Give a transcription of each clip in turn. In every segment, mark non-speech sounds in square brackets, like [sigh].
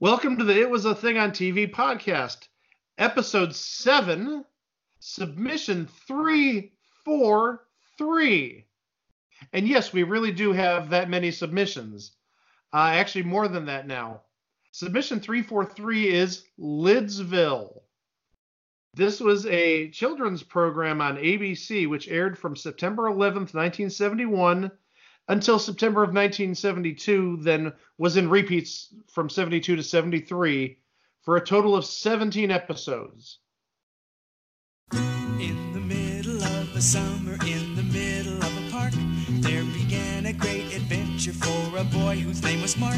Welcome to the It Was a Thing on TV podcast, episode seven, submission 343. And yes, we really do have that many submissions. Uh, actually, more than that now. Submission 343 is Lidsville. This was a children's program on ABC, which aired from September 11th, 1971 until September of 1972, then was in repeats from 72 to 73 for a total of 17 episodes. In the middle of a summer, in the middle of a park, there began a great adventure for a boy whose name was Mark.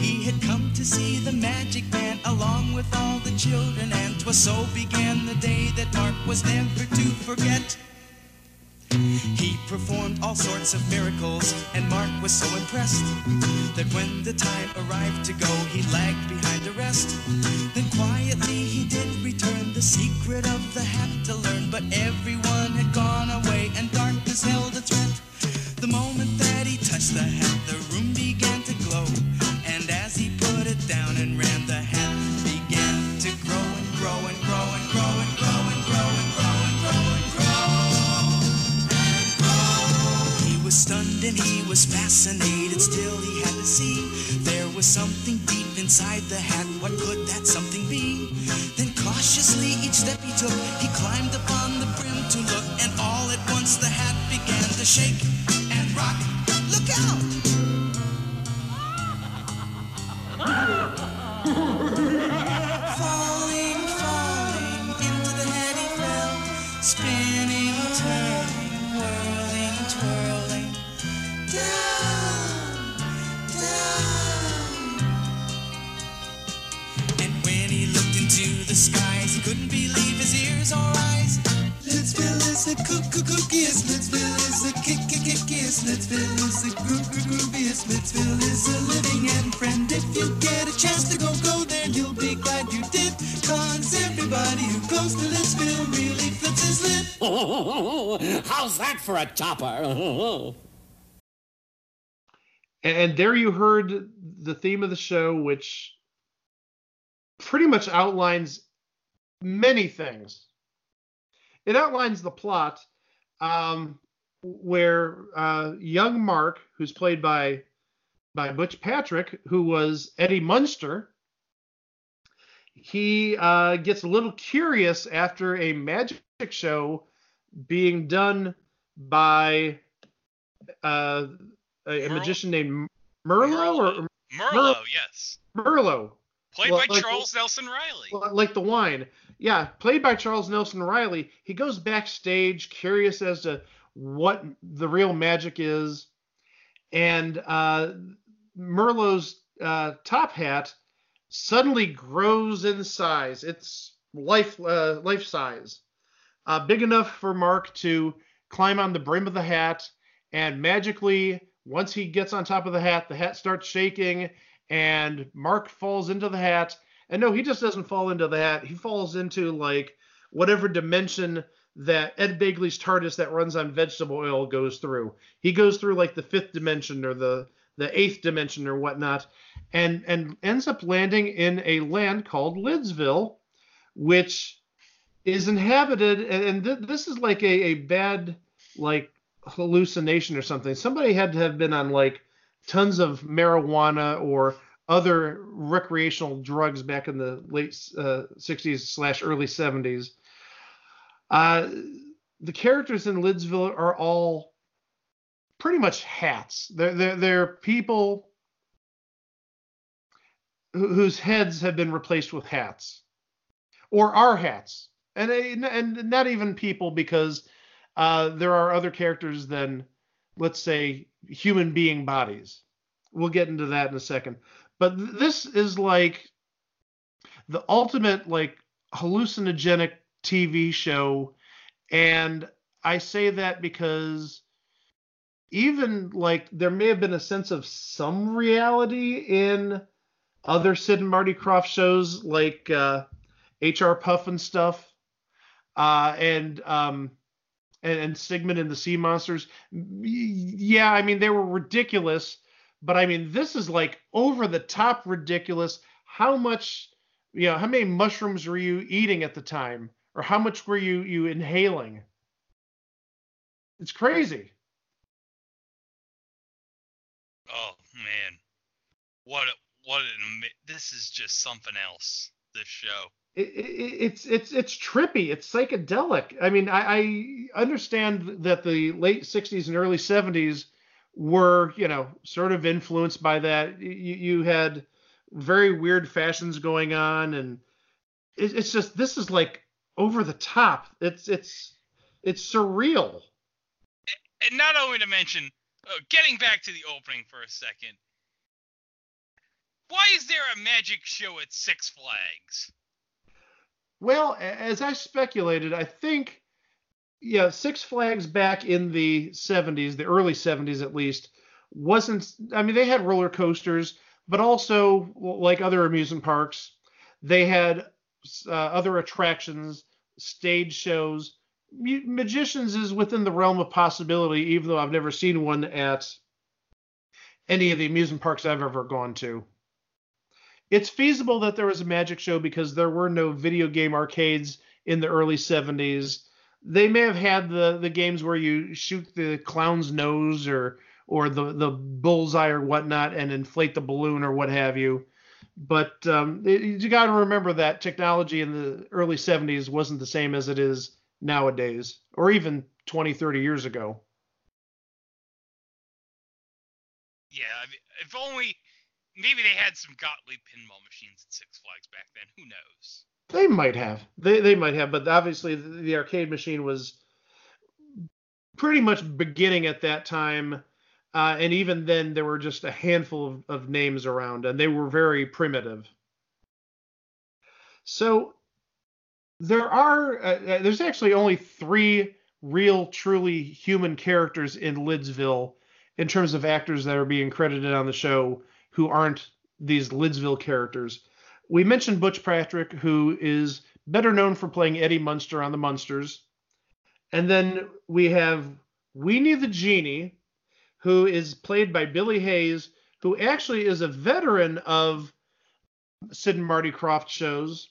He had come to see the magic man along with all the children, and 'twas so began the day that Mark was never to forget. He performed all sorts of miracles, and Mark was so impressed that when the time arrived to go, he lagged behind the rest. Then quietly he did return the secret of the hat to learn, but everyone had gone away, and darkness held its threat. The moment that he touched the hat, the room began to glow, and as he put it down and ran, was fascinated, still he had to see there was something deep inside the hat. What could that something be? Then cautiously each step he took, he climbed upon the brim to look, and all at once the hat began to shake and rock. Look out! Lidsville is the coo coo cookiest, Lidsville is the kick kick kickiest, Lidsville is the goo goo grooviest, Lidsville is a living and friend. If you get a chance to go go there, you'll be glad you did. Cause everybody who goes to Lidsville really flips his lid. [laughs] How's that for a topper? [laughs] And there you heard the theme of the show, which pretty much outlines many things. It outlines the plot um, where uh, young Mark, who's played by by Butch Patrick, who was Eddie Munster, he uh, gets a little curious after a magic show being done by uh, a, a magician named Merlo or Merlot, yes. Merlo, Played Well, by like- Charles Nelson Reilly. Like the wine. Yeah, played by Charles Nelson Reilly. He goes backstage, curious as to what the real magic is, and uh, Merlot's uh, top hat suddenly grows in size. It's life uh, life size, uh, big enough for Mark to climb on the brim of the hat, and magically, once he gets on top of the hat, the hat starts shaking, and Mark falls into the hat. And no, he just doesn't fall into that. He falls into like whatever dimension that Ed Begley's TARDIS that runs on vegetable oil goes through. He goes through like the fifth dimension or the the eighth dimension or whatnot, and and ends up landing in a land called Lidsville, which is inhabited. And, and th- this is like a, a bad like hallucination or something. Somebody had to have been on like tons of marijuana or other recreational drugs back in the late uh, 60s slash early 70s. Uh, the characters in Lidsville are all pretty much hats. They're they're, they're people who- whose heads have been replaced with hats, or are hats, and and not even people because uh, there are other characters than let's say human being bodies. We'll get into that in a second. But th- this is like the ultimate like hallucinogenic TV show and I say that because even like there may have been a sense of some reality in other Sid and Marty Krofft shows like uh, HR Pufnstuf, uh, and um, and, and Sigmund and the Sea Monsters. Yeah, I mean they were ridiculous, but I mean this is like over the top ridiculous, how much, you know, how many mushrooms were you eating at the time, or how much were you you inhaling? It's crazy. Oh man, what a, what an this is just something else. This show. It, it, it's it's it's trippy. It's psychedelic. I mean, I, I understand that the late '60s and early '70s were, you know, sort of influenced by that. You, you had very weird fashions going on, and it, it's just this is like over the top. It's it's it's surreal. And not only to mention, uh, getting back to the opening for a second. Why is there a magic show at Six Flags? Well, as I speculated, I think, yeah, Six Flags back in the 70s, the early 70s at least, wasn't, I mean, they had roller coasters, but also, like other amusement parks, they had uh, other attractions, stage shows. Magicians is within the realm of possibility, even though I've never seen one at any of the amusement parks I've ever gone to it's feasible that there was a magic show because there were no video game arcades in the early 70s. They may have had the the games where you shoot the clown's nose or or the the bullseye or whatnot and inflate the balloon or what have you. But um, you got to remember that technology in the early 70s wasn't the same as it is nowadays, or even 20, 30 years ago. Yeah, I mean, if only maybe they had some Gottlieb pinball machines at Six Flags back then. Who knows? They might have. They they might have, but obviously the, arcade machine was pretty much beginning at that time, uh, and even then there were just a handful of, of names around, and they were very primitive. So there are uh, uh, there's actually only three real truly human characters in Lidsville in terms of actors that are being credited on the show who aren't these Lidsville characters. We mentioned Butch Patrick, who is better known for playing Eddie Munster on the Munsters. And then we have Weenie the Genie, who is played by Billie Hayes, who actually is a veteran of Sid and Marty Krofft shows.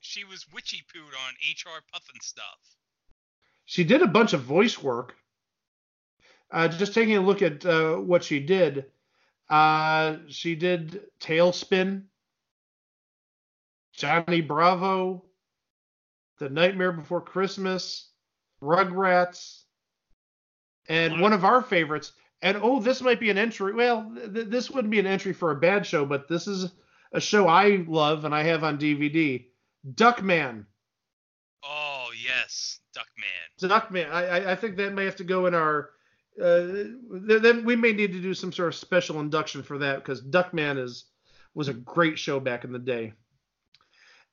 She was witchy pooed on HR Pufnstuf. She did a bunch of voice work. Uh, just taking a look at uh, what she did, uh, she did TaleSpin, Johnny Bravo, The Nightmare Before Christmas, Rugrats, and one of our favorites. And oh, this might be an entry. Well, th- this wouldn't be an entry for a bad show, but this is a show I love and I have on DVD. Duckman. Oh yes, Duckman. Duckman. I, I- think that may have to go in our. Uh, then we may need to do some sort of special induction for that because Duckman is was a great show back in the day.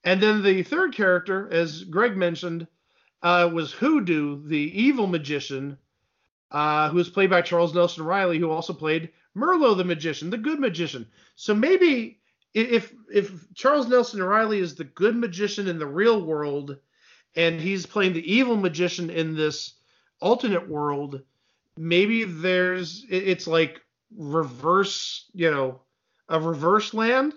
And then the third character, as Greg mentioned, uh, was Hoodoo, the evil magician, uh, who was played by Charles Nelson Reilly, who also played Merlot the magician, the good magician. So maybe if if Charles Nelson Reilly is the good magician in the real world, and he's playing the evil magician in this alternate world, maybe there's it's like reverse, you know, a reverse land.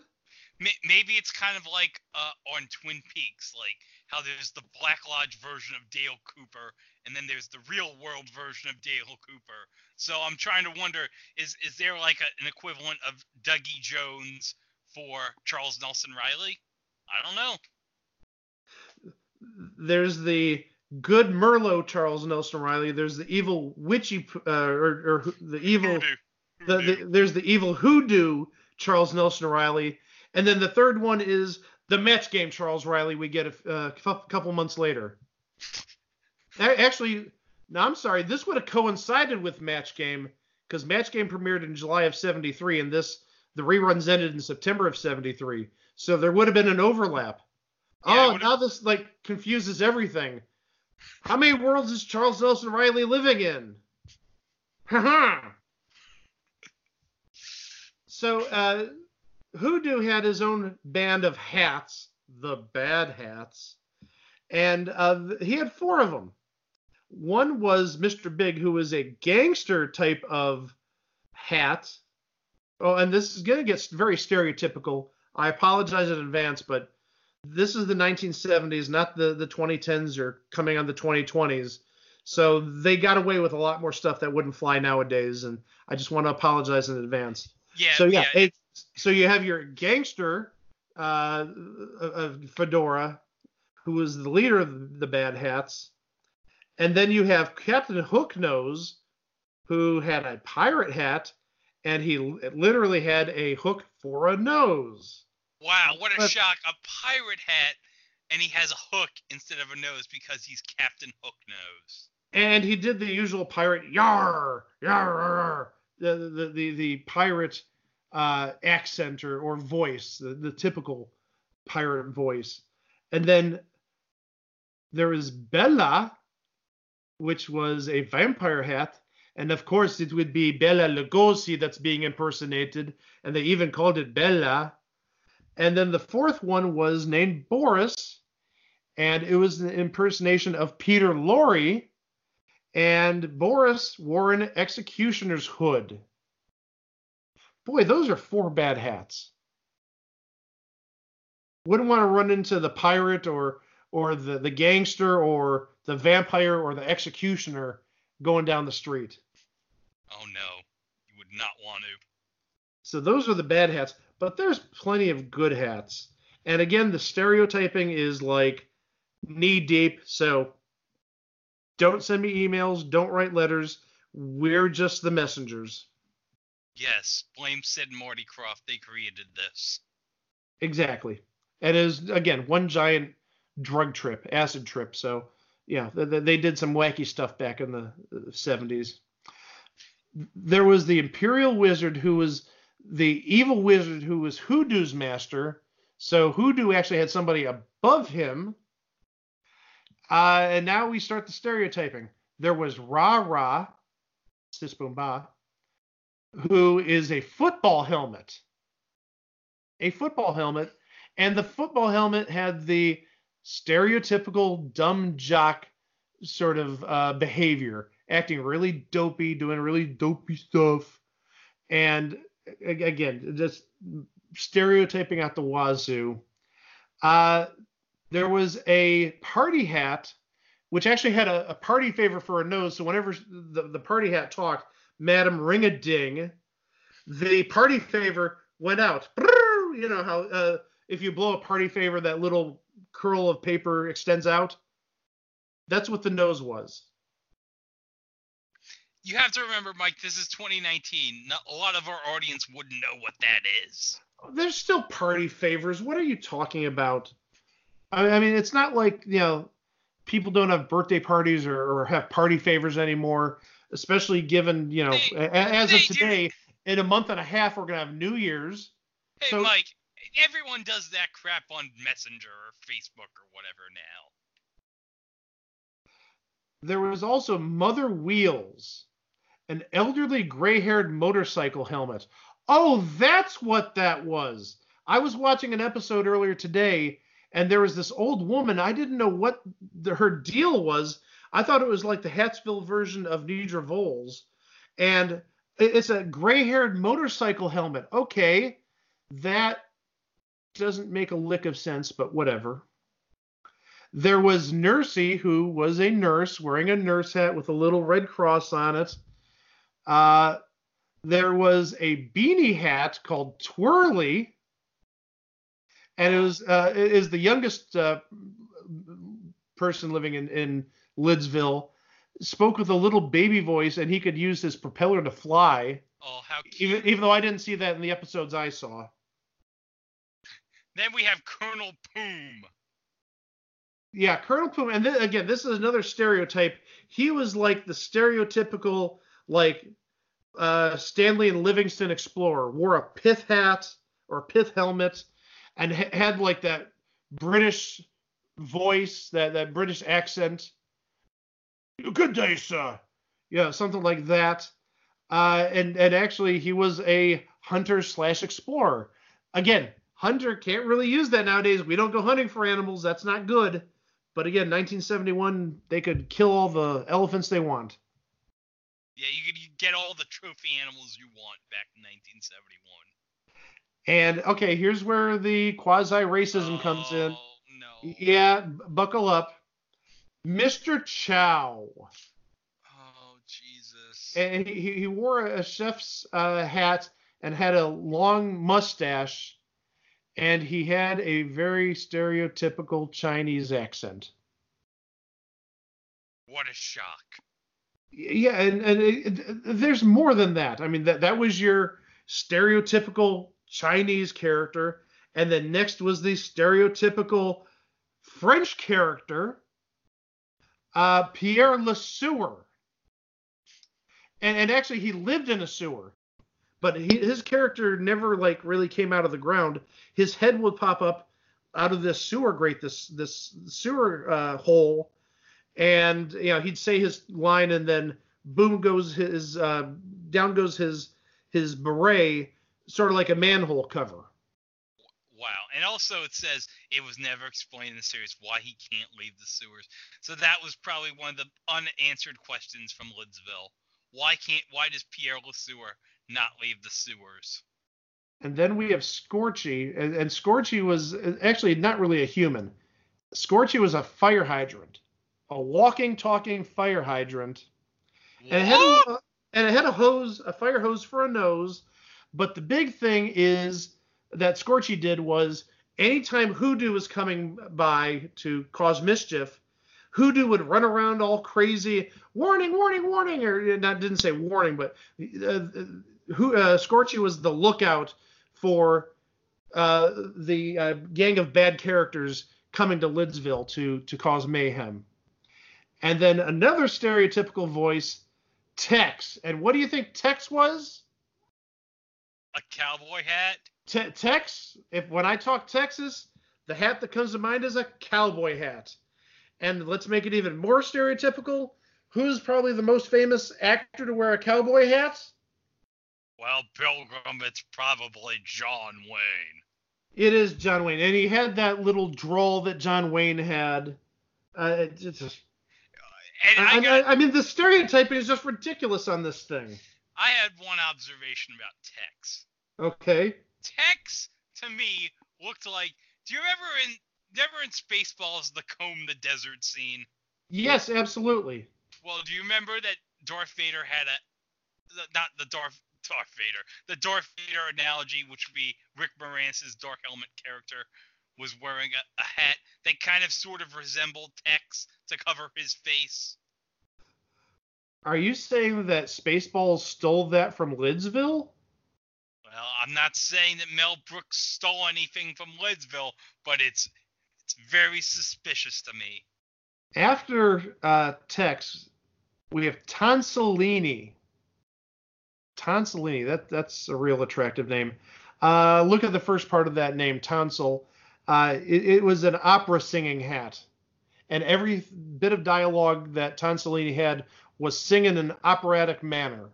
May- Maybe it's kind of like uh, on Twin Peaks, like how there's the Black Lodge version of Dale Cooper, and then there's the real world version of Dale Cooper. So I'm trying to wonder, is is there like a, an equivalent of Dougie Jones for Charles Nelson Reilly? I don't know. There's the good Merlot Charles Nelson Reilly. There's the evil witchy uh, or, or the evil Hoodoo. the, the, there's the evil hoodoo Charles Nelson Reilly, and then the third one is the match game Charles Reilly. We get a uh, couple months later. Actually, no, I'm sorry. This would have coincided with Match Game because Match Game premiered in July of '73, and this the reruns ended in September of '73. So there would have been an overlap. Yeah, oh, now this like confuses everything. How many worlds is Charles Nelson Reilly living in? [laughs] Haha. So uh, Hoodoo had his own band of hats, the Bad Hats, and uh, he had four of them. One was Mr. Big, who was a gangster type of hat. Oh, and this is going to get very stereotypical. I apologize in advance, but this is the 1970s, not the the 2010s or coming on the 2020s. So they got away with a lot more stuff that wouldn't fly nowadays, and I just want to apologize in advance. Yeah. so yeah, yeah. it, so you have your gangster, uh, uh, Fedora, who was the leader of the Bad Hats, and then you have Captain Hooknose, who had a pirate hat, and he literally had a hook for a nose. Wow, what a But- shock! A pirate hat, and he has a hook instead of a nose because he's Captain Hooknose. And he did the usual pirate yar yar, yar the, the the the pirate uh, accent or, or voice, the, the typical pirate voice. And then there is Bella, which was a vampire hat. And of course, it would be Bela Lugosi that's being impersonated. And they even called it Bella. And then the fourth one was named Boris. And it was an impersonation of Peter Lorre. And Boris wore an executioner's hood. Boy, those are four bad hats. Wouldn't want to run into the pirate or or the, the gangster or the vampire or the executioner going down the street. Oh no, you would not want to. So those are the bad hats, but there's plenty of good hats. And again, the stereotyping is like knee deep. So don't send me emails, don't write letters. We're just the messengers. Yes, blame Sid and Morty Krofft. They created this. Exactly. It is again one giant drug trip, acid trip. So yeah, they, they did some wacky stuff back in the uh, 70s. There was the Imperial Wizard who was the evil wizard who was Hoodoo's master. So Hoodoo actually had somebody above him. Uh, and now we start the stereotyping. There was Ra Ra, Sis Boom Ba, who is a football helmet. A football helmet. And the football helmet had the stereotypical dumb jock sort of uh, behavior, acting really dopey, doing really dopey stuff. And again, just stereotyping out the wazoo. Uh, there was a party hat, which actually had a, a party favor for a nose. So whenever the, the party hat talked, Madam Ring a Ding, the party favor went out. You know how uh, if you blow a party favor, that little curl of paper extends out. That's what the nose was. You have to remember, Mike, this is 2019. Not, a lot of our audience wouldn't know what that is. There's still party favors. What are you talking about? I, I mean, it's not like you know people don't have birthday parties or, or have party favors anymore. Especially given you know, a- as they of today, in a month and a half, we're gonna have New Year's. Hey, So- Mike, everyone does that crap on Messenger or Facebook or whatever now. There was also Mother Wheels, an elderly gray haired motorcycle helmet. Oh, that's what that was. I was watching an episode earlier today, and there was this old woman. I didn't know what the, her deal was. I thought it was like the Hatsville version of Nidra Voles. And it's a gray haired motorcycle helmet. Okay, that doesn't make a lick of sense, but whatever. There was Nursey, who was a nurse wearing a nurse hat with a little red cross on it. Uh, there was a beanie hat called Twirly, and it was uh, is the youngest uh, person living in in Lidsville. Spoke with a little baby voice, and he could use his propeller to fly. Oh, how cute. Even even though I didn't see that in the episodes I saw. Then we have Colonel Poom. Yeah, Colonel Puma, and then, again, this is another stereotype. He was like the stereotypical, like uh, Stanley and Livingston explorer, wore a pith hat or pith helmet, and ha- had like that British voice, that that British accent. Good day, sir. Yeah, something like that. Uh, and and actually, he was a hunter slash explorer. Again, hunter can't really use that nowadays. We don't go hunting for animals. That's not good. But again, 1971, they could kill all the elephants they want. Yeah, you could get all the trophy animals you want back in 1971. And okay, here's where the quasi racism comes in. Oh, No. Yeah, buckle up. Mr. Chow. Oh Jesus. And he, he- wore a chef's uh, hat and had a long mustache, and he had a very stereotypical Chinese accent. What a shock. Yeah, and, and it, it- there's more than that. I mean, that that was your stereotypical Chinese character, and then next was the stereotypical French character, uh, Pierre Le Sueur. And and actually, he lived in a sewer, but he, his character never like really came out of the ground. His head would pop up out of this sewer grate, this this sewer uh, hole, and you know he'd say his line and then boom goes his uh, down goes his his beret sort of like a manhole cover. And also it says it was never explained in the series why he can't leave the sewers. So that was probably one of the unanswered questions from Lidsville. Why can't why does Pierre LeSueur not leave the sewers? and then we have scorchy and, and scorchy was actually not really a human scorchy was a fire hydrant a walking talking fire hydrant and it had a, and it had a hose, a fire hose for a nose. But the big thing is that Scorchy did was anytime Hoodoo was coming by to cause mischief, Hoodoo would run around all crazy, warning, warning, warning, or not didn't say warning, but uh, who uh, Scorchy was the lookout for uh, the uh, gang of bad characters coming to Lidsville to to cause mayhem. And then another stereotypical voice, Tex. And what do you think Tex was? A cowboy hat? Te- Tex, if when I talk Texas, the hat that comes to mind is a cowboy hat. And let's make it even more stereotypical. Who's probably the most famous actor to wear a cowboy hat? Well, Pilgrim, it's probably John Wayne. It is John Wayne, and he had that little drawl that John Wayne had. Uh, it's just, And I, I, got, I, I mean, the stereotyping is just ridiculous on this thing. I had one observation about Tex. Okay. Tex to me looked like. Do you remember in never in Spaceballs the comb the desert scene? Yes, absolutely. Well, do you remember that Darth Vader had a not the Darth Darth Vader the Darth Vader analogy, which would be Rick Moranis' Dark Helmet character was wearing a, a hat that kind of sort of resembled Tex to cover his face. Are you saying that Spaceballs stole that from Lidsville? I'm not saying that Mel Brooks stole anything from Lidsville, but it's it's very suspicious to me. After uh, Tex, we have Tonsillini. Tonsillini, that that's a real attractive name. Uh, look at the first part of that name, tonsil. Uh, it, it was an opera singing hat, and every bit of dialogue that Tonsillini had was sing in an operatic manner.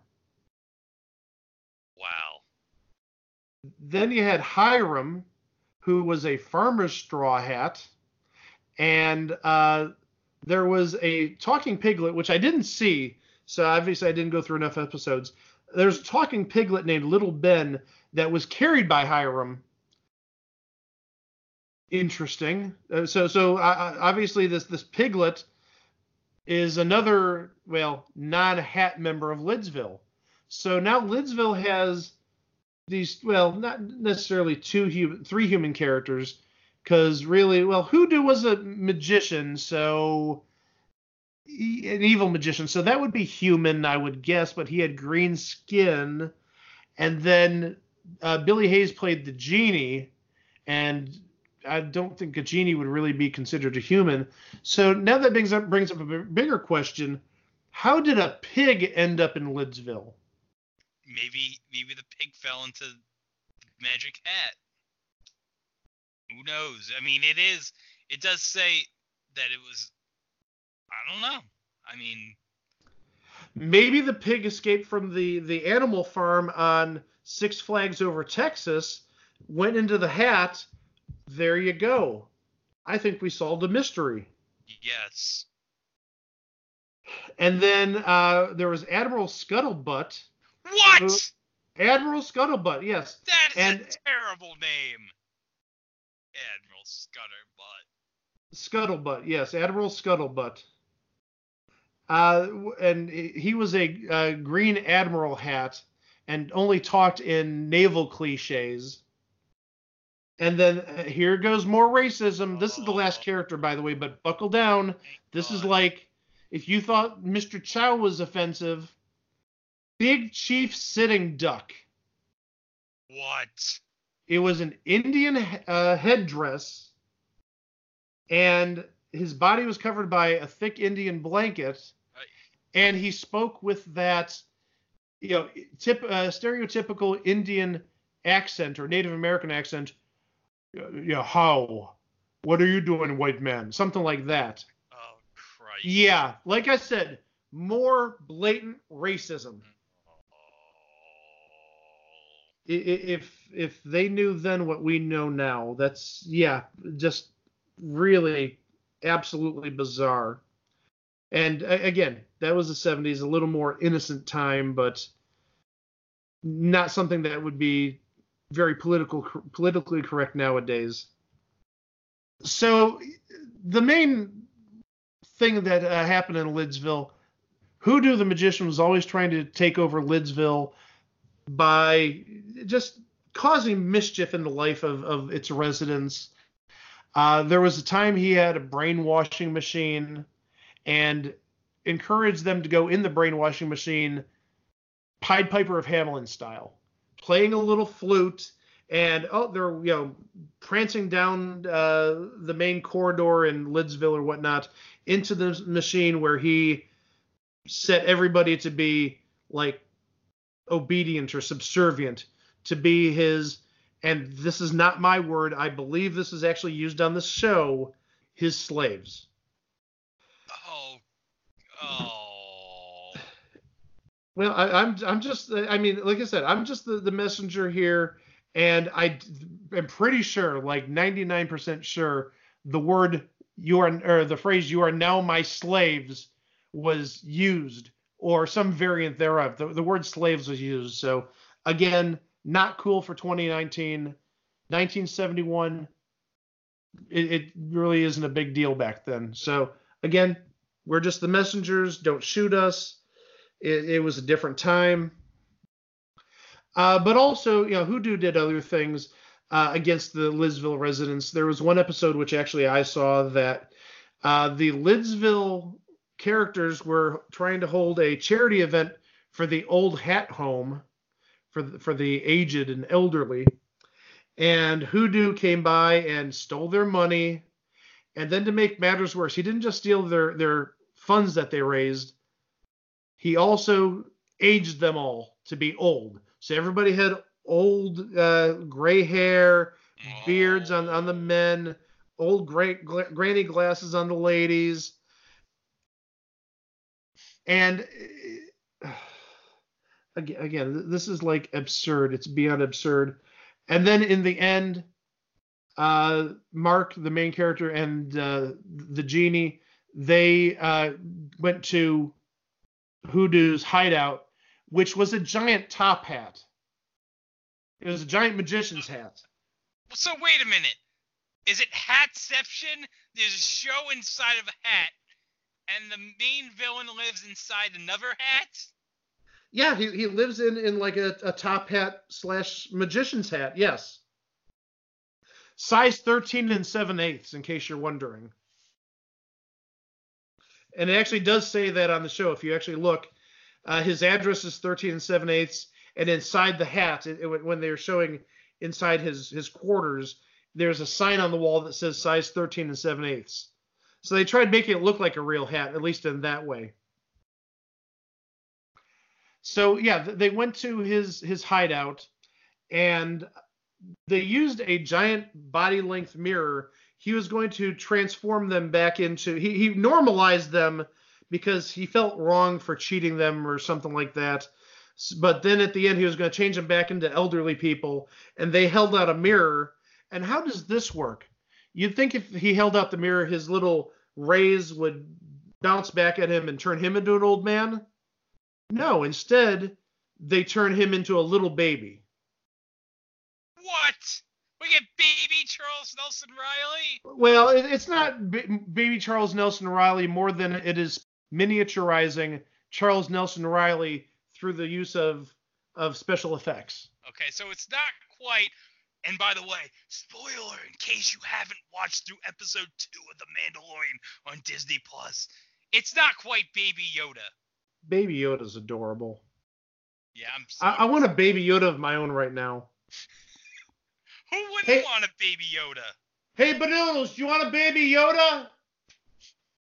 Wow. Then you had Hiram, who was a farmer's straw hat, and uh, there was a talking piglet, which I didn't see, so obviously I didn't go through enough episodes. There's a talking piglet named Little Ben that was carried by Hiram. Interesting. Uh, so, so uh, obviously this this piglet is another well non-hat member of Lidsville. So now Lidsville has these well not necessarily two human three human characters because really well Hoodoo was a magician so an evil magician so that would be human I would guess but he had green skin. And then uh, Billie Hayes played the genie and I don't think a genie would really be considered a human. So now that brings up brings up a bigger question. How did a pig end up in Lidsville Maybe maybe the pig fell into the magic hat. Who knows? I mean, it is. It does say that it was. I don't know. I mean, maybe the pig escaped from the the animal farm on Six Flags over Texas, went into the hat. There you go. I think we solved a mystery. yes. And then uh, there was Admiral Scuttlebutt. What? Admiral Scuttlebutt, yes. That is And- a terrible name. Admiral Scutterbutt. Scuttlebutt, yes, Admiral Scuttlebutt. Uh, and he was a uh, Green Admiral hat and only talked in naval cliches. And then uh, here goes more racism. This is the last character, by the way, but buckle down. This is like if you thought Mr. Chow was offensive, Big Chief Sitting Duck. What? It was an Indian uh, headdress, and his body was covered by a thick Indian blanket, Right. and he spoke with that, you know, tip, uh, stereotypical Indian accent or Native American accent. Uh, Yeah, how? What are you doing, white man? Something like that. Oh Christ. Yeah, like I said, more blatant racism. I- If if they knew then what we know now, that's yeah, just really absolutely bizarre. And again, that was the 70s, a little more innocent time, but not something that would be very political politically correct nowadays. So the main thing that uh, happened in Lidsville, Hoodoo the magician was always trying to take over Lidsville by just causing mischief in the life of, of its residents. Uh, there was a time he had a brainwashing machine and encouraged them to go in the brainwashing machine, Pied Piper of Hamelin style, playing a little flute. And oh, they're you know prancing down uh, the main corridor in Lidsville or whatnot into the machine where he set everybody to be like obedient or subservient to be his and this is not my word i believe this is actually used on the show his slaves Oh. Oh. well I, i'm i'm just i mean like i said i'm just the, the messenger here and i am pretty sure like 99% sure the word you are or the phrase you are now my slaves was used or some variant thereof. The, the word slaves was used. So again not cool for 2019 1971 it, it really isn't a big deal back then. So again we're just the messengers. Don't shoot us. It, it was a different time. Uh, but also you know hoodoo did other things uh, against the lidsville residents. There was one episode which actually i saw that uh, the lidsville characters were trying to hold a charity event for the old hat home for the, for the aged and elderly. And hoodoo came by and stole their money. And then to make matters worse he didn't just steal their their funds that they raised. He also aged them all to be old. So everybody had old uh, gray hair beards on on the men old gla- granny glasses on the ladies and uh, again, again this is like absurd it's beyond absurd and then in the end uh mark the main character and uh the genie they uh went to hoodoo's hideout which was a giant top hat it was a giant magician's hat So wait a minute. Is it Hatception? There's a show inside of a hat, and the main villain lives inside another hat? Yeah, he, he lives in in like a, a top hat slash magician's hat. Yes. Size 13 and 7 eighths, in case you're wondering. And it actually does say that on the show. If you actually look, uh, his address is 13 and 7 eighths, and inside the hat, it, it- when they're showing inside his his quarters, there's a sign on the wall that says size 13 and 7 eighths. So they tried making it look like a real hat, at least in that way. So yeah, they went to his his hideout, and they used a giant body length mirror. He was going to transform them back into he he normalized them because he felt wrong for cheating them or something like that. But then at the end, he was going to change them back into elderly people, and they held out a mirror. And how does this work? You'd think if he held out the mirror, his little rays would bounce back at him and turn him into an old man. No, instead, they turn him into a little baby. What? We get baby Charles Nelson Reilly? Well, it, it's not b- baby Charles Nelson Reilly more than it is miniaturizing Charles Nelson Reilly through the use of of special effects. Okay, so it's not quite. And by the way, spoiler in case you haven't watched through episode two of The Mandalorian on Disney Plus, it's not quite Baby Yoda. Baby Yoda's adorable. Yeah, I'm. I, I want a Baby Yoda of my own right now. [laughs] Who wouldn't Hey- want a Baby Yoda? Hey, Banoodles, do you want a Baby Yoda?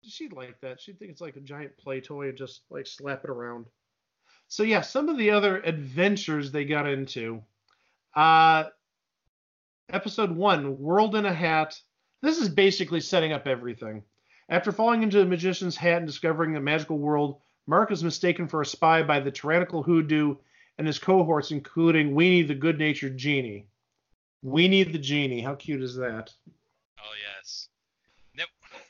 She'd like that. She'd think it's like a giant play toy and just like slap it around. So yeah, some of the other adventures they got into. Uh episode one, World in a Hat. This is basically setting up everything. After falling into the magician's hat and discovering the magical world, Mark is mistaken for a spy by the tyrannical hoodoo and his cohorts, including Weenie the good-natured genie. Weenie the genie. How cute is that? Oh yes.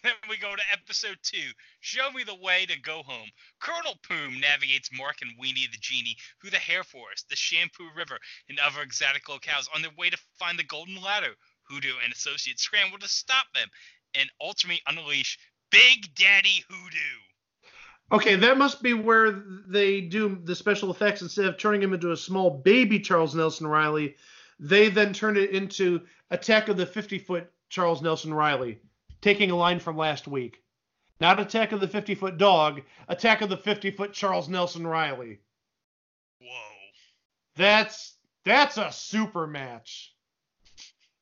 Then, we go to episode two. Show me the way to go home. Colonel Poom navigates Mark and Weenie the Genie through the Hair Forest, the Shampoo River, and other exotic locales on their way to find the Golden Ladder. Hoodoo and associates scramble to stop them and ultimately unleash Big Daddy Hoodoo. Okay, that must be where they do the special effects instead of turning him into a small baby Charles Nelson Reilly. They then turn it into Attack of the 50 foot Charles Nelson Reilly, taking a line from last week. Not Attack of the 50 foot dog, Attack of the 50 foot Charles Nelson Reilly. Whoa. That's that's a super match.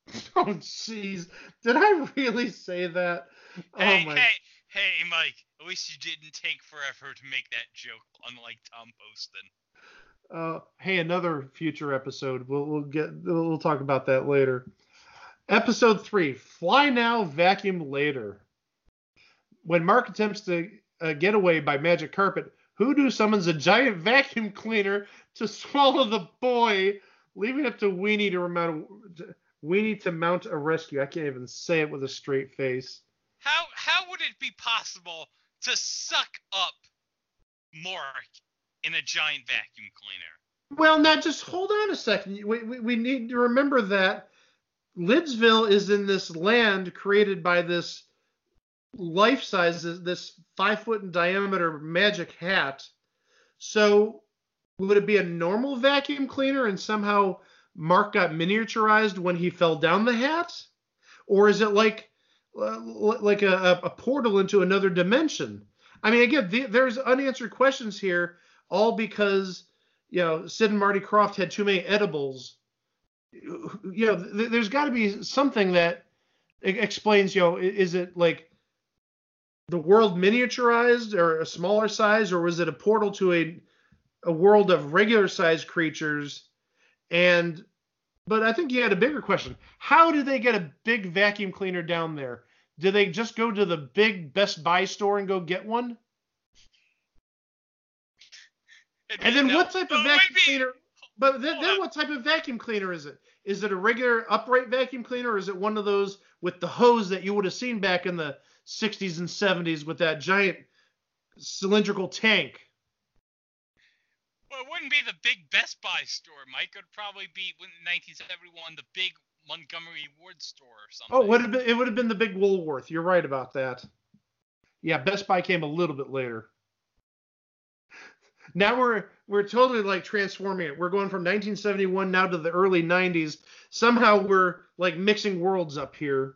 [laughs] Oh jeez, did I really say that? Hey, oh my. hey, hey, Mike. At least you didn't take forever to make that joke, unlike Tom Poston. Uh, hey, another future episode. We'll we'll get we'll talk about that later. Episode three: Fly now, vacuum later. When Mark attempts to uh, get away by magic carpet, Hoodoo summons a giant vacuum cleaner to swallow the boy, leaving up to Weenie to mount Weenie to mount a rescue. I can't even say it with a straight face. How how would it be possible to suck up Mark in a giant vacuum cleaner? Well, now just hold on a second. We, we, we need to remember that Lidsville is in this land created by this life size, this, five foot in diameter magic hat. So would it be a normal vacuum cleaner and somehow Mark got miniaturized when he fell down the hat? Or is it like uh, like a, a portal into another dimension? I mean, again, the, there's unanswered questions here, all because you know Sid and Marty Krofft had too many edibles. You know, th- there's got to be something that explains. You know, is it like the world miniaturized or a smaller size, or was it a portal to a a world of regular sized creatures? And but I think you had a bigger question. How do they get a big vacuum cleaner down there? Do they just go to the big Best Buy store and go get one? And then No, what type of vacuum cleaner? But then, then what type of vacuum cleaner is it? Is it a regular upright vacuum cleaner, or is it one of those with the hose that you would have seen back in the 60s and 70s with that giant cylindrical tank? Well, it wouldn't be the big Best Buy store, Mike. It would probably be in 1971 the big Montgomery Ward store or something. Oh, it would have been, it would have been the big Woolworth. You're right about that. Yeah, Best Buy came a little bit later. Now we're we're totally like transforming it. We're going from 1971 now to the early 90s. Somehow we're like mixing worlds up here.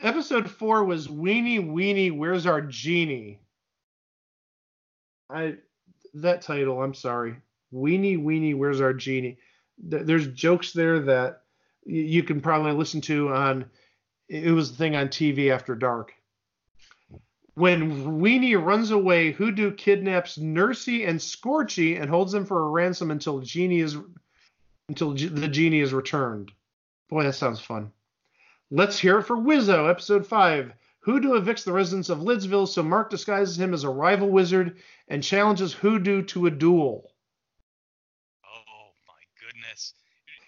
Episode four was Weenie Weenie, Where's Our Genie? I that title, I'm sorry. Weenie Weenie, Where's Our Genie? There's jokes there that you can probably listen to on it was the thing on TV after dark. When Weenie runs away, Hoodoo kidnaps Nursey and Scorchy and holds them for a ransom until Genie is until the genie is returned. Boy, that sounds fun. Let's hear it for Wizzo, episode five. Hoodoo evicts the residents of Lidsville, so Mark disguises him as a rival wizard and challenges Hoodoo to a duel. Oh my goodness!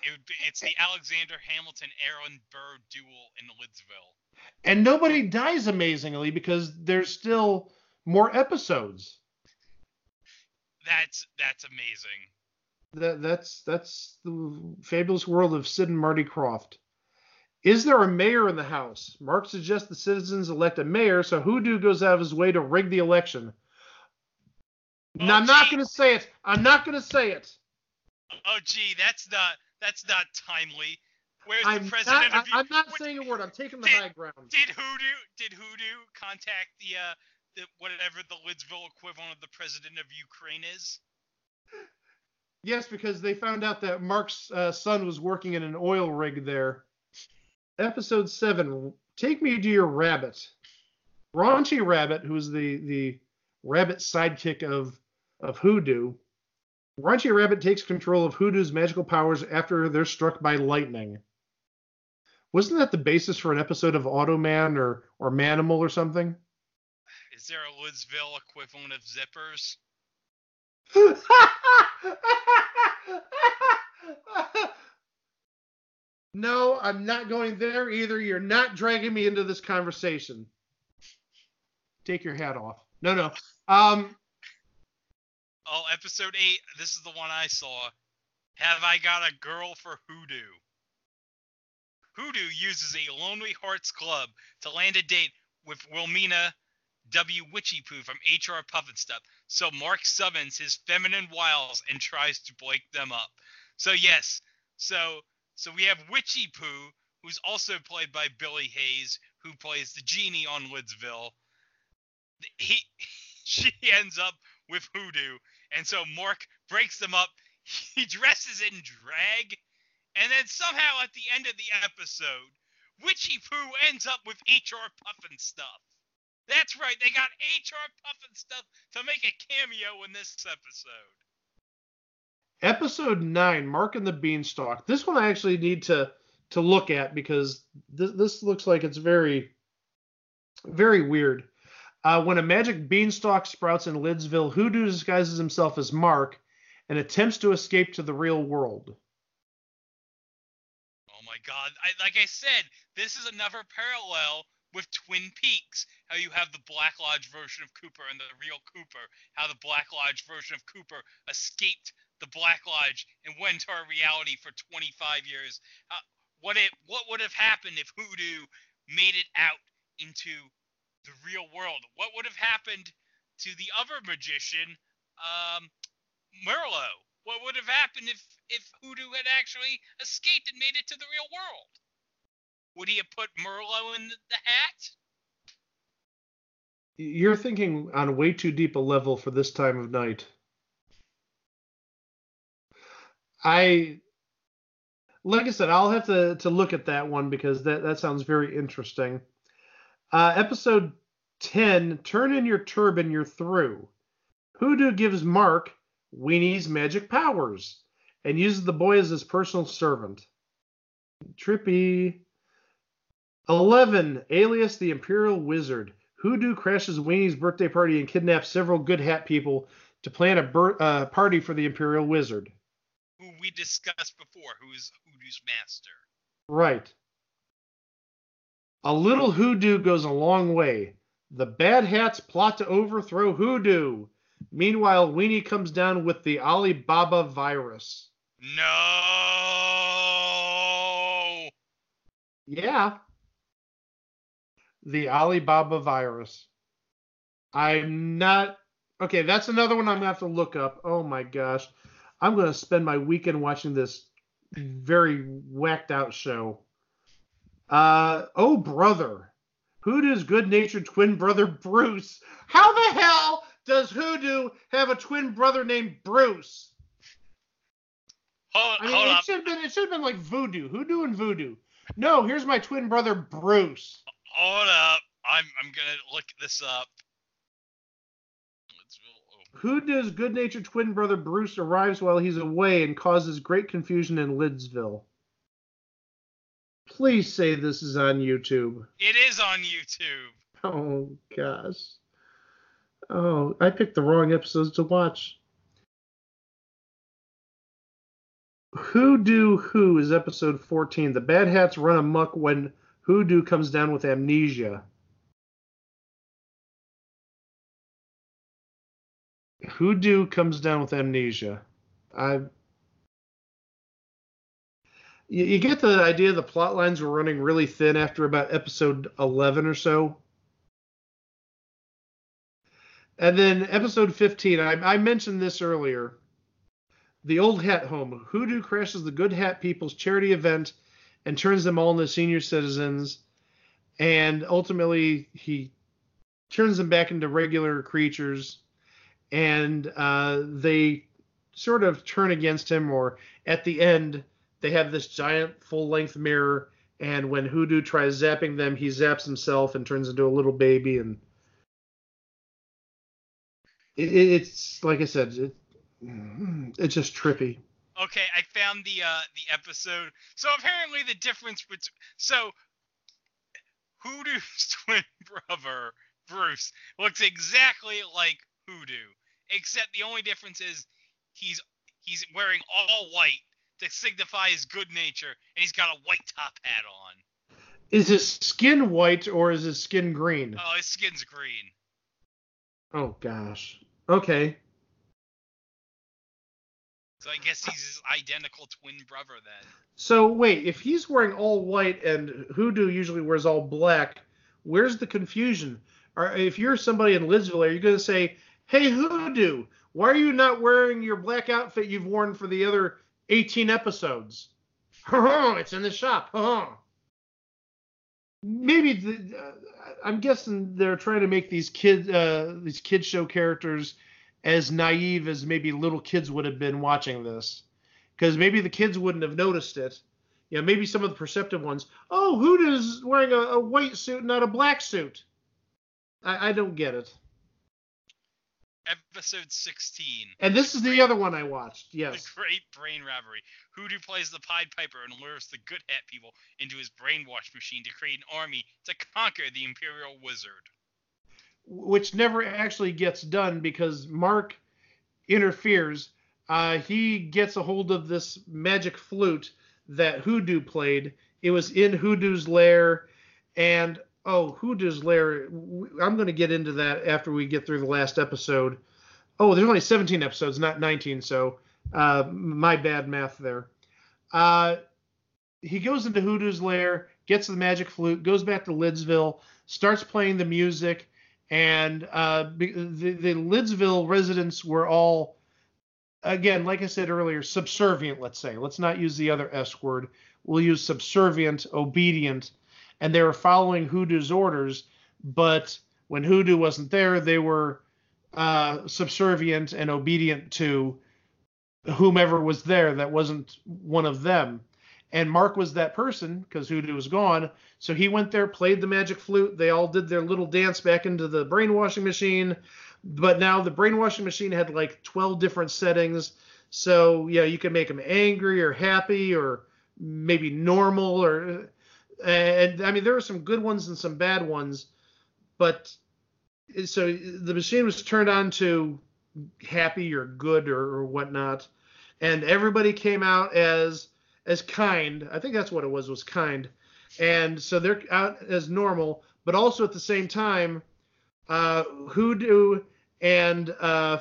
It be, it's the Alexander Hamilton Aaron Burr duel in Lidsville. And nobody dies amazingly because there's still more episodes. That's that's amazing. That that's that's the fabulous world of Sid and Marty Krofft. Is there a mayor in the House? Mark suggests the citizens elect a mayor, so Hoodoo goes out of his way to rig the election. now, I'm not going to say it. I'm not going to say it. Oh gee, that's not that's not timely. Where's I'm the president not, of I, am not what- saying a word. I'm taking the Did- high ground. Did Hoodoo did Hoodoo contact the uh the whatever the Lidsville equivalent of the president of Ukraine is? Yes, because they found out that Mark's uh, son was working in an oil rig there. Episode seven. Take me to your rabbit. Raunchy Rabbit, who's the the rabbit sidekick of of Hoodoo. Raunchy Rabbit takes control of Hoodoo's magical powers after they're struck by lightning. Wasn't that the basis for an episode of Automan or or Manimal or something? Is there a Lidsville equivalent of zippers? [laughs] no, I'm not going there either. You're not dragging me into this conversation. Take your hat off. No, no. Um, Oh, episode eight. This is the one I saw. Have I got a girl for Hoodoo? Hoodoo uses a Lonely Hearts Club to land a date with Wilmina W. Witchiepoo from HR Pufnstuf. So Mark summons his feminine wiles and tries to break them up. So yes, so so we have Witchiepoo, who's also played by Billie Hayes, who plays the genie on Lidsville. He [laughs] she ends up with Hoodoo, and so Mark breaks them up. He dresses in drag, and then somehow at the end of the episode, Witchy Poo ends up with HR Pufnstuf. That's right, they got HR Pufnstuf to make a cameo in this episode. episode nine, Mark and the Beanstalk. This one I actually need to to look at because this this looks like it's very very weird. Uh, when a magic beanstalk sprouts in Lidsville, Hoodoo disguises himself as Mark and attempts to escape to the real world. God. I, like I said, this is another parallel with Twin Peaks. How you have the Black Lodge version of Cooper and the real Cooper. How the Black Lodge version of Cooper escaped the Black Lodge and went to our reality for 25 years. Uh, what it what would have happened if Hoodoo made it out into the real world? What would have happened to the other magician, um, Merlo? What would have happened if if Hoodoo had actually escaped and made it to the real world? Would he have put Merlo in the, the hat? You're thinking on way too deep a level for this time of night. I like I said, I'll have to to look at that one because that that sounds very interesting. Uh, episode ten, turn in your turban, you're through. Hoodoo gives Mark Weenie's magic powers and uses the boy as his personal servant. Trippy. Eleven, alias the Imperial Wizard. Hoodoo crashes Weenie's birthday party and kidnaps several good hat people to plan a uh, party for the Imperial Wizard. Who we discussed before, who is Hoodoo's master. Right. A little hoodoo goes a long way. The bad hats plot to overthrow hoodoo. Meanwhile, Weenie comes down with the Alibaba virus. No. Yeah. The Alibaba virus. I'm not. Okay, that's another one I'm going to have to look up. Oh my gosh. I'm going to spend my weekend watching this very whacked out show. Uh, oh, brother. Hoodoo's good natured twin brother, Bruce. How the hell does Hoodoo have a twin brother named Bruce? Hold, I mean, hold it should have been it should have been like Voodoo, Hoodoo and Voodoo. No, here's my twin brother Bruce. Hold up. I'm I'm gonna look this up. Let's oh, good-natured twin brother Bruce arrives while he's away and causes great confusion in Lidsville. Please say this is on YouTube. It is on YouTube. Oh gosh. Oh, I picked the wrong episodes to watch. Hoodoo Who is episode 14. The Bad Hats run amok when Hoodoo comes down with amnesia. Hoodoo comes down with amnesia. I. You, you get the idea the plot lines were running really thin after about episode 11 or so. And then episode 15, I, I mentioned this earlier. The Old Hat Home. Hoodoo crashes the Good Hat People's charity event and turns them all into senior citizens. And ultimately, he turns them back into regular creatures. And uh, they sort of turn against him, or at the end, they have this giant full length mirror. And when Hoodoo tries zapping them, he zaps himself and turns into a little baby. And it, it's like I said, it's just trippy. Okay, I found the uh the episode. So apparently the difference between so Hoodoo's [laughs] twin brother Bruce looks exactly like Hoodoo, except the only difference is he's he's wearing all white to signify his good nature, and he's got a white top hat on. Is his skin white or is his skin green? Oh, his skin's green. Oh gosh. Okay. So I guess he's his identical twin brother then. So wait, if he's wearing all white and Hoodoo usually wears all black, where's the confusion? Or if you're somebody in Lidsville, are you going to say, "Hey Hoodoo, why are you not wearing your black outfit you've worn for the other 18 episodes?" [laughs] it's in the shop. Maybe the, uh, I'm guessing they're trying to make these kid uh, these kid show characters as naive as maybe little kids would have been watching this, because maybe the kids wouldn't have noticed it. Yeah, maybe some of the perceptive ones. Oh, Hoodoo's wearing a, a white suit, not a black suit. I, I don't get it. Episode 16. And this is the other one I watched. [laughs] Yes. The Great Brain Robbery. Hoodoo plays the Pied Piper and lures the Good Hat people into his brainwash machine to create an army to conquer the Imperial Wizard. Which never actually gets done because Mark interferes. Uh, he gets a hold of this magic flute that Hoodoo played. It was in Hoodoo's lair, and oh, Hoodoo's lair. I'm going to get into that after we get through the last episode. Oh, there's only 17 episodes, not 19, so uh, my bad math there. Uh, he goes into Hoodoo's lair, gets the magic flute, goes back to Lidsville, starts playing the music, and uh, the, the Lidsville residents were all, again, like I said earlier, subservient, let's say. Let's not use the other S word. We'll use subservient, obedient, and they were following Hoodoo's orders, but when Hoodoo wasn't there, they were uh, subservient and obedient to whomever was there that wasn't one of them. And Mark was that person because Hoodoo was gone. So he went there, played the magic flute. They all did their little dance back into the brainwashing machine. But now the brainwashing machine had like 12 different settings. So, yeah, you can make them angry or happy or maybe normal or. And I mean, there were some good ones and some bad ones. But so the machine was turned on to happy or good or, or whatnot. And everybody came out as as kind. I think that's what it was was kind. And so they're out as normal, but also at the same time, uh, Hoodoo and uh,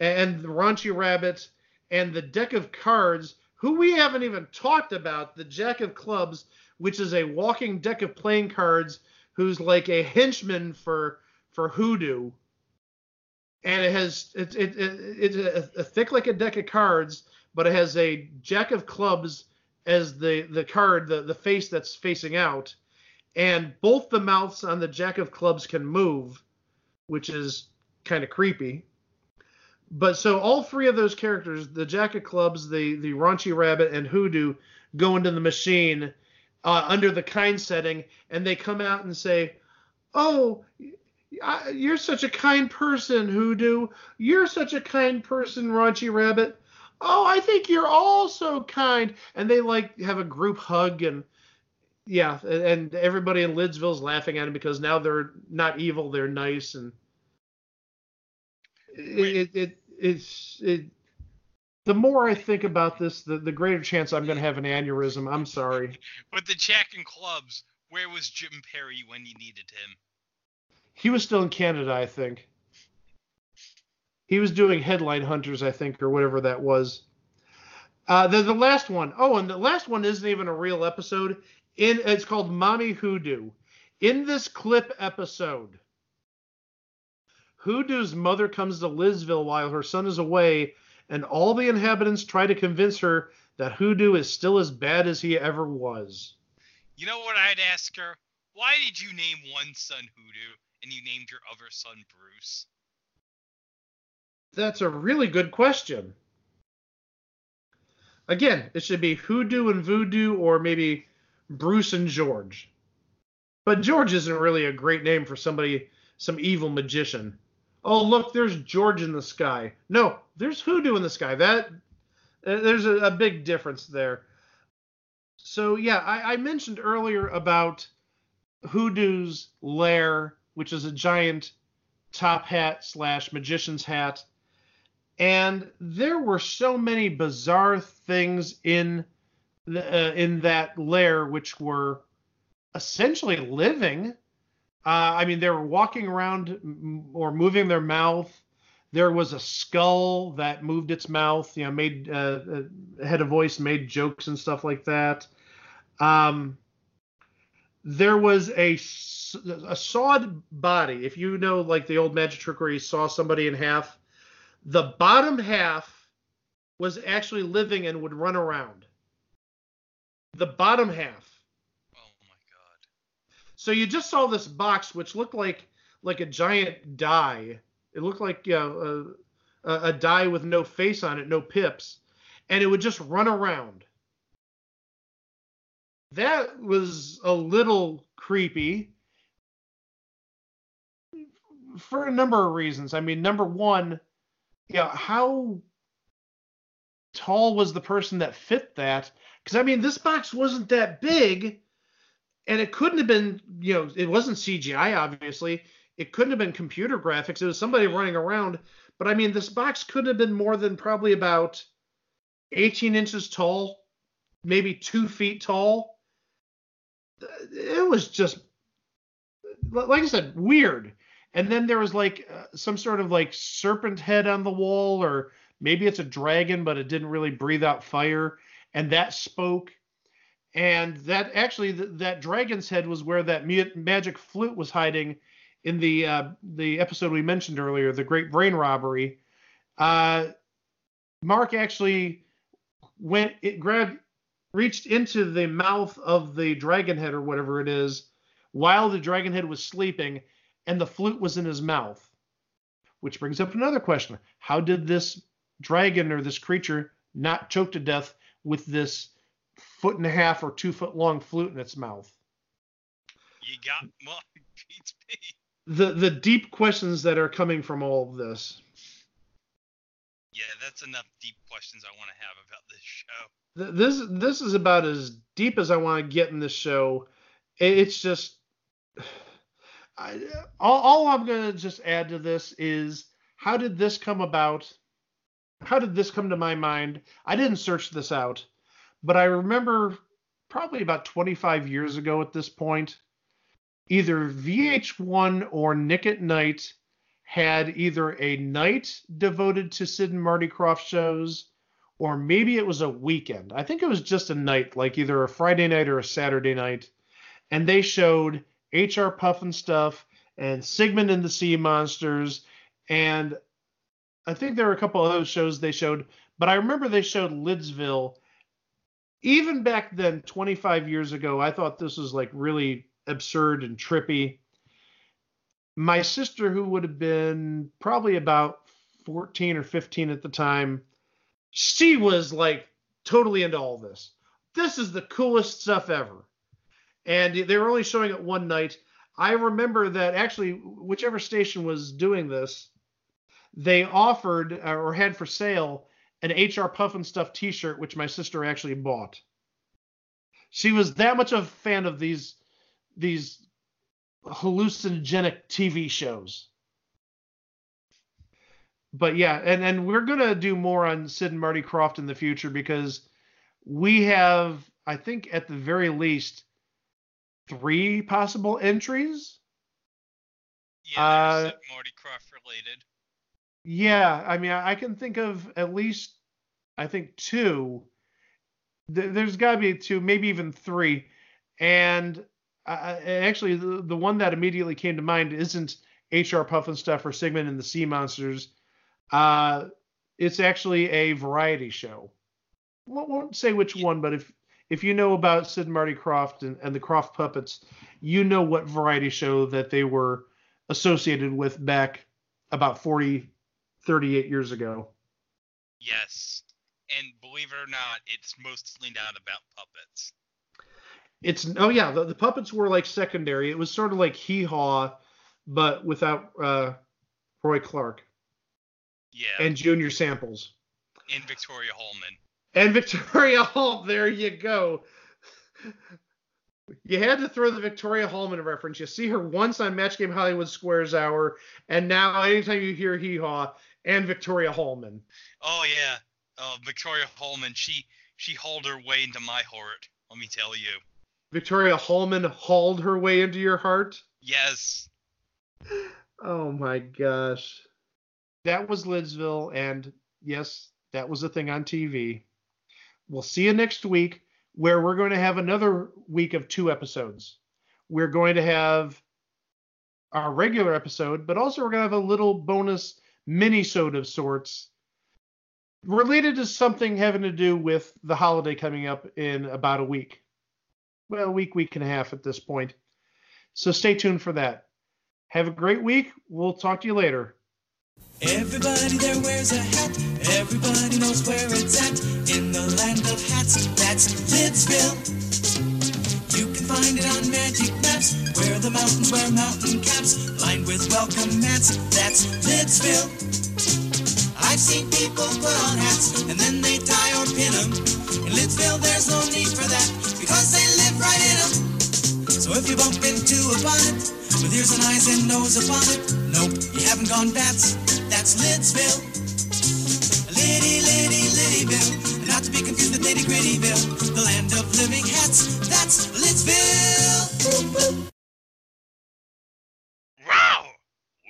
and the Raunchy Rabbit and the deck of cards, who we haven't even talked about, the Jack of Clubs, which is a walking deck of playing cards, who's like a henchman for for Hoodoo, and it has it's it, it, it's a, a thick like a deck of cards, but it has a jack of clubs as the the card, the the face that's facing out, and both the mouths on the jack of clubs can move, which is kind of creepy. But so all three of those characters, the jack of clubs, the the raunchy rabbit, and Hoodoo, go into the machine uh, under the kind setting, and they come out and say, "Oh, I, you're such a kind person, Hoodoo. You're such a kind person, Raunchy Rabbit. Oh, I think you're all so kind. And they like have a group hug and yeah, and everybody in Lidsville's laughing at him because now they're not evil, they're nice and it, it, it it's it the more I think about this, the, the greater chance I'm going to have an aneurysm. I'm sorry. With the Jack and Clubs, where was Jim Perry when you needed him? He was still in Canada, I think. He was doing Headline Hunters, I think, or whatever that was. Uh, the the last one. Oh, and the last one isn't even a real episode. In it's called Mommy Hoodoo. In this clip episode, Hoodoo's mother comes to Lidsville while her son is away, and all the inhabitants try to convince her that Hoodoo is still as bad as he ever was. You know what I'd ask her? Why did you name one son Hoodoo and you named your other son Bruce? That's a really good question. Again, it should be Hoodoo and Voodoo, or maybe Bruce and George. But George isn't really a great name for somebody, some evil magician. Oh, look, there's George in the sky. No, there's Hoodoo in the sky. That uh, there's a, a big difference there. So yeah, I, I mentioned earlier about Hoodoo's lair, which is a giant top hat slash magician's hat, and there were so many bizarre things in the, uh, in that lair which were essentially living. Uh, I mean, they were walking around m- or moving their mouth. There was a skull that moved its mouth, you know, made uh, uh, had a voice, made jokes and stuff like that. Um, there was a a sawed body. If you know, like the old magic trick where you saw somebody in half, the bottom half was actually living and would run around. The bottom half. Oh my god. So you just saw this box, which looked like like a giant die. It looked like you know, a, a, a die with no face on it, no pips, and it would just run around. That was a little creepy for a number of reasons. I mean, number one, know, how tall was the person that fit that? Because I mean, this box wasn't that big, and it couldn't have been, you know, it wasn't CGI, obviously. It couldn't have been computer graphics. It was somebody running around. But I mean, this box couldn't have been more than probably about 18 inches tall, maybe two feet tall. It was just, like I said, weird. And then there was like uh, some sort of like serpent head on the wall, or maybe it's a dragon, but it didn't really breathe out fire, and that spoke. And that actually, th- that dragon's head was where that ma- magic flute was hiding in the uh, the episode we mentioned earlier, the Great Brain Robbery. Uh, Mark actually went, it grabbed, reached into the mouth of the dragon head or whatever it is, while the dragon head was sleeping, and the flute was in his mouth. Which brings up another question: How did this dragon or this creature not choke to death with this foot and a half or two foot long flute in its mouth? You got [laughs] well, beats me. The the deep questions that are coming from all of this. Yeah, that's enough deep questions I want to have about this show. This this is about as deep as I want to get in this show. It's just I, all, all I'm gonna just add to this is how did this come about? How did this come to my mind? I didn't search this out, but I remember probably about 25 years ago at this point, either VH1 or Nick at Nite had either a night devoted to Sid and Marty Krofft shows, or maybe it was a weekend. I think it was just a night, like either a Friday night or a Saturday night, and they showed HR Pufnstuf and Sigmund and the Sea Monsters, and I think there were a couple of those shows they showed, but I remember they showed Lidsville. Even back then, 25 years ago, I thought this was like really absurd and trippy. My sister, who would have been probably about 14 or 15 at the time, she was like totally into all this. This is the coolest stuff ever. And they were only showing it one night. I remember that actually, whichever station was doing this, they offered uh, or had for sale an HR Pufnstuf T-shirt, which my sister actually bought. She was that much of a fan of these these hallucinogenic TV shows. But yeah, and and we're gonna do more on Sid and Marty Krofft in the future because we have, I think, at the very least, three possible entries. Yeah, Uh, Marty Krofft related. Yeah, I mean, I can think of at least, I think two. There's got to be two, maybe even three. And I, I- actually, the, the one that immediately came to mind isn't HR Pufnstuf or Sigmund and the Sea Monsters. Uh, it's actually a variety show. Won't say which one, but if if you know about Sid and Marty Krofft and, and the Krofft puppets, you know what variety show that they were associated with back about 40, 38 years ago. Yes. And believe it or not, it's mostly not about puppets. It's oh yeah, the, the puppets were like secondary. It was sort of like Hee Haw, but without uh, Roy Clark Yeah. and Junior Samples and Victoria Hallman. And Victoria [laughs] Hall. There you go. You had to throw the Victoria Hallman reference. You see her once on Match Game Hollywood Squares Hour, and now anytime you hear Hee Haw and Victoria Hallman. Oh yeah. Uh, Victoria Hallman, she she hauled her way into my heart. Let me tell you. Victoria Hallman hauled her way into your heart. Yes. Oh my gosh. That was Lidsville, and yes, that was a thing on TV. We'll see you next week, where we're going to have another week of two episodes. We're going to have our regular episode, but also we're going to have a little bonus mini-sode of sorts related to something having to do with the holiday coming up in about a week. Well, a week, week and a half at this point. So stay tuned for that. Have a great week. We'll talk to you later. Everybody there wears a hat. Everybody knows where it's at. In the land of hats, that's Lidsville. You can find it on magic maps, where the mountains wear mountain caps, lined with welcome mats. That's Lidsville. I've seen people put on hats and then they tie or pin 'em. In Lidsville, there's no need for that because they live right in 'em. So if you bump into a bonnet with ears and eyes and nose upon it, nope, you haven't gone bats. That's Lidsville. Liddy, Liddy, Liddyville. Not to be confused with Nitty Grittyville. The land of living hats. That's Lidsville. Wow.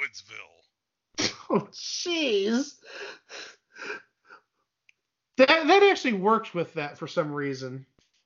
Woodsville. [laughs] Oh, jeez. That that actually works with that for some reason.